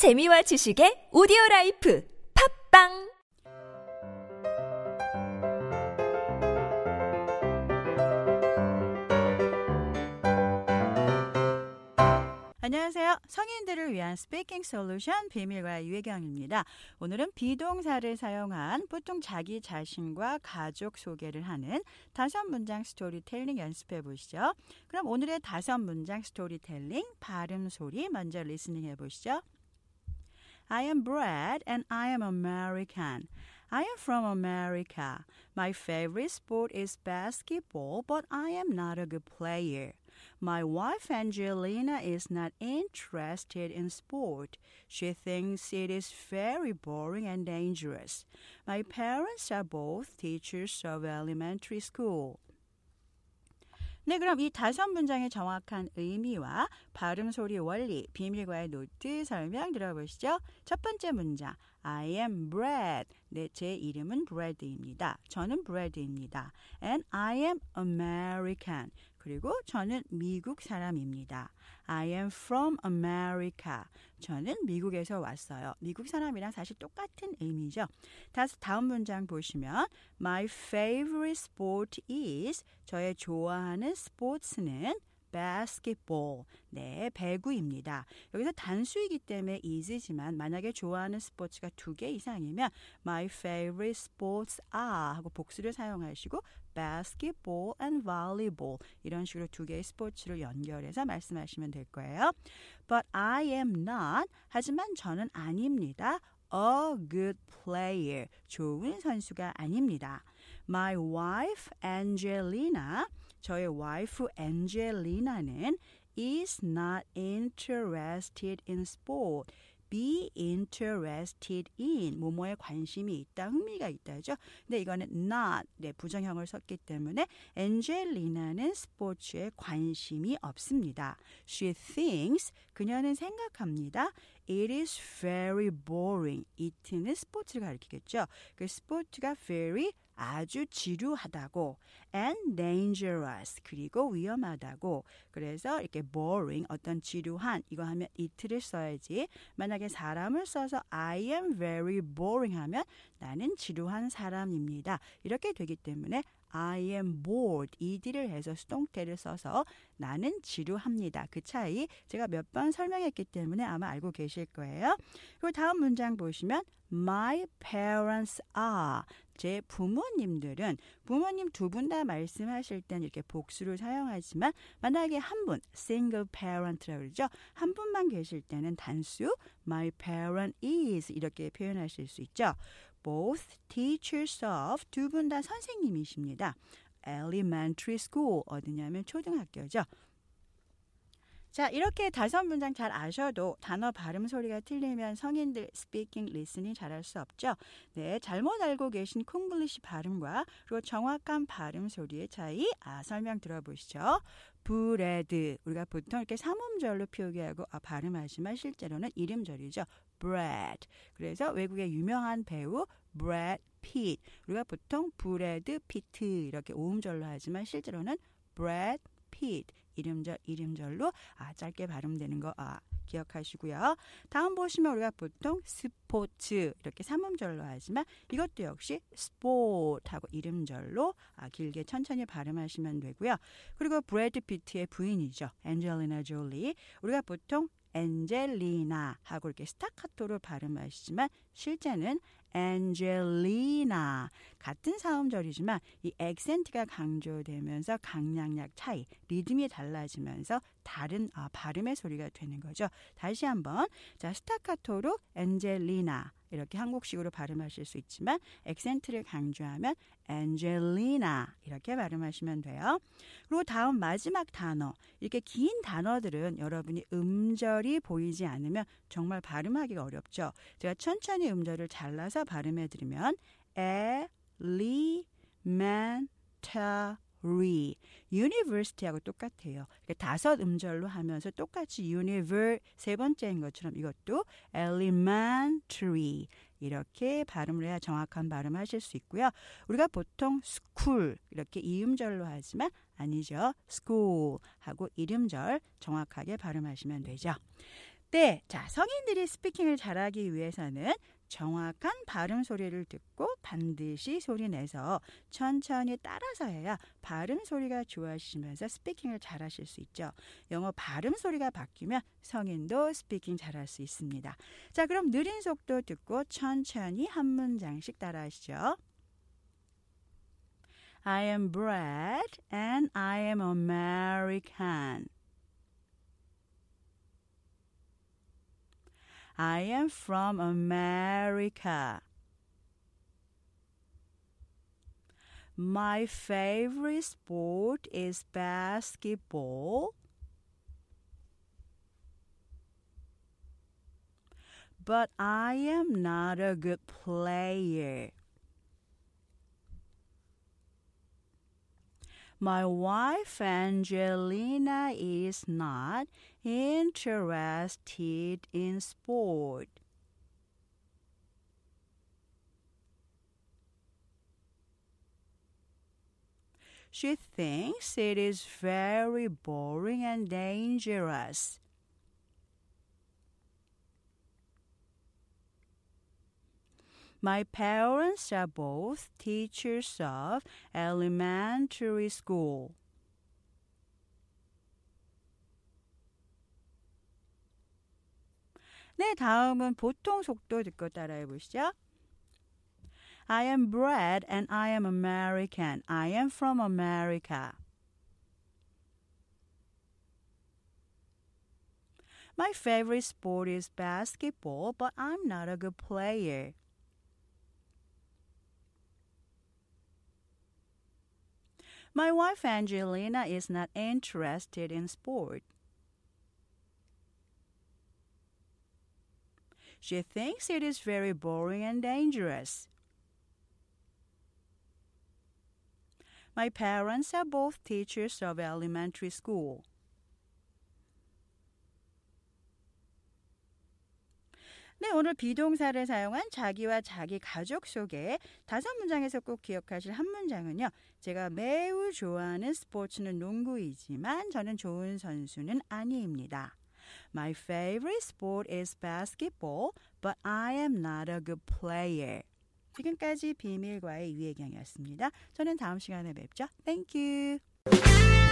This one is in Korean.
재미와 지식의 오디오 life 팟빵 안녕하세요. 성인들을 위한 speaking 솔루션 비밀과 유혜경입니다. 오늘은 비동사를 사용한 보통 자기 자신과 가족 소개를 하는 다섯 문장 스토리텔링 연습해 보시죠. 그럼 오늘의 다섯 문장 스토리텔링 발음 소리 먼저 listening 해 보시죠. I am Brad and I am American. I am from America. My favorite sport is basketball, but I am not a good player. My wife Angelina is not interested in sport. She thinks it is very boring and dangerous. My parents are both teachers of elementary school. 네, 그럼 이 다섯 문장의 정확한 의미와 발음 소리 원리, 비밀과의 노트 설명 들어보시죠. 첫 번째 문장. I am Brad. 네, 제 이름은 Brad입니다. 저는 Brad입니다. And I am American. 그리고 저는 미국 사람입니다. I am from America. 저는 미국에서 왔어요. 미국 사람이랑 사실 똑같은 의미죠. 다시 다음 문장 보시면 My favorite sport is 저의 좋아하는 스포츠는 basketball. 네, 배구입니다. 여기서 단수이기 때문에 is지만 만약에 좋아하는 스포츠가 두 개 이상이면 my favorite sports are 하고 복수를 사용하시고 basketball and volleyball 이런 식으로 두 개의 스포츠를 연결해서 말씀하시면 될 거예요. But I am not 하지만 저는 아닙니다. a good player 좋은 선수가 아닙니다. My wife Angelina 저의 와이프 엔젤리나는 is not interested in sport. be interested in 뭐뭐에 관심이 있다, 흥미가 있다죠. 근데 이거는 not 네, 부정형을 썼기 때문에 엔젤리나는 스포츠에 관심이 없습니다. She thinks 그녀는 생각합니다. It is very boring. it는 스포츠를 가리키겠죠. 그 스포츠가 very 아주 지루하다고 and dangerous 그리고 위험하다고 그래서 이렇게 boring 어떤 지루한 이거 하면 it를 써야지 만약에 사람을 써서 I am very boring 하면 나는 지루한 사람입니다 이렇게 되기 때문에 I am bored 이디를 해서 수동태를 써서 나는 지루합니다. 그 차이 제가 몇 번 설명했기 때문에 아마 알고 계실 거예요. 그리고 다음 문장 보시면 My parents are 제 부모님들은 부모님 두 분 다 말씀하실 땐 이렇게 복수를 사용하지만 만약에 한 분 single parent라고 그러죠. 한 분만 계실 때는 단수 my parent is 이렇게 표현하실 수 있죠. both teachers of 두 분 다 선생님이십니다. elementary school 어디냐면 초등학교죠. 자, 이렇게 다섯 문장 잘 아셔도 단어 발음 소리가 틀리면 성인들 speaking listening 잘할 수 없죠. 네, 잘못 알고 계신 콩글리시 발음과 그리고 정확한 발음 소리의 차이 아, 설명 들어보시죠. 브레드 우리가 보통 이렇게 삼음절로 표기하고 아, 발음하지만 실제로는 이음절이죠. Brad. 그래서 외국의 유명한 배우 브래드 핏. 우리가 보통 브래드 피트 이렇게 오음절로 하지만 실제로는 브래드 핏. 이음절 이음절로 아 짧게 발음되는 거 아, 기억하시고요. 다음 보시면 우리가 보통 스포츠 이렇게 삼음절로 하지만 이것도 역시 sport하고 이음절로 아, 길게 천천히 발음하시면 되고요. 그리고 브래드 피트의 부인이죠. 엔젤리나 졸리. 우리가 보통 엔젤리나 하고 이렇게 스타카토로 발음하시지만 실제는 엔젤리나 같은 사음절이지만 이 액센트가 강조되면서 강약약 차이, 리듬이 달라지면서 다른 아, 발음의 소리가 되는 거죠. 다시 한번. 자 스타카토로 엔젤리나 이렇게 한국식으로 발음하실 수 있지만 액센트를 강조하면 엔젤리나 이렇게 발음하시면 돼요. 그리고 다음 마지막 단어 이렇게 긴 단어들은 여러분이 음절이 보이지 않으면 정말 발음하기가 어렵죠. 제가 천천히 음절을 잘라서 발음해 드리면 엘리멘터 re, university하고 똑같아요. 그러니까 다섯 음절로 하면서 똑같이 univer 세 번째인 것처럼 이것도 elementary 이렇게 발음을 해야 정확한 발음 하실 수 있고요. 우리가 보통 school 이렇게 이음절로 하지만 아니죠. school 하고 이름절 정확하게 발음하시면 되죠. 네, 자 성인들이 speaking을 잘하기 위해서는 정확한 발음 소리를 듣고 반드시 소리 내서 천천히 따라서 해야 발음 소리가 좋아지면서 speaking을 잘하실 수 있죠. 영어 발음 소리가 바뀌면 성인도 speaking 잘할 수 있습니다. 자, 그럼 느린 속도 듣고 천천히 한 문장씩 따라하시죠. I am Brad and I am American. I am from America. My favorite sport is basketball. But I am not a good player. My wife Angelina is not interested in sport. She thinks it is very boring and dangerous. My parents are both teachers of elementary school. 네, 다음은 보통 속도 듣고 따라해 보시죠. I am bred and I am American. I am from America. My favorite sport is basketball, but I'm not a good player. My wife Angelina is not interested in sport. She thinks it is very boring and dangerous. My parents are both teachers of elementary school. 네, 오늘 비동사를 사용한 자기와 자기 가족 속에 다섯 문장에서 꼭 기억하실 한 문장은요. 제가 매우 좋아하는 스포츠는 농구이지만 저는 좋은 선수는 아니입니다. My favorite sport is basketball, but I am not a good player. 지금까지 비밀과의 유혜경이었습니다. 저는 다음 시간에 뵙죠. Thank you.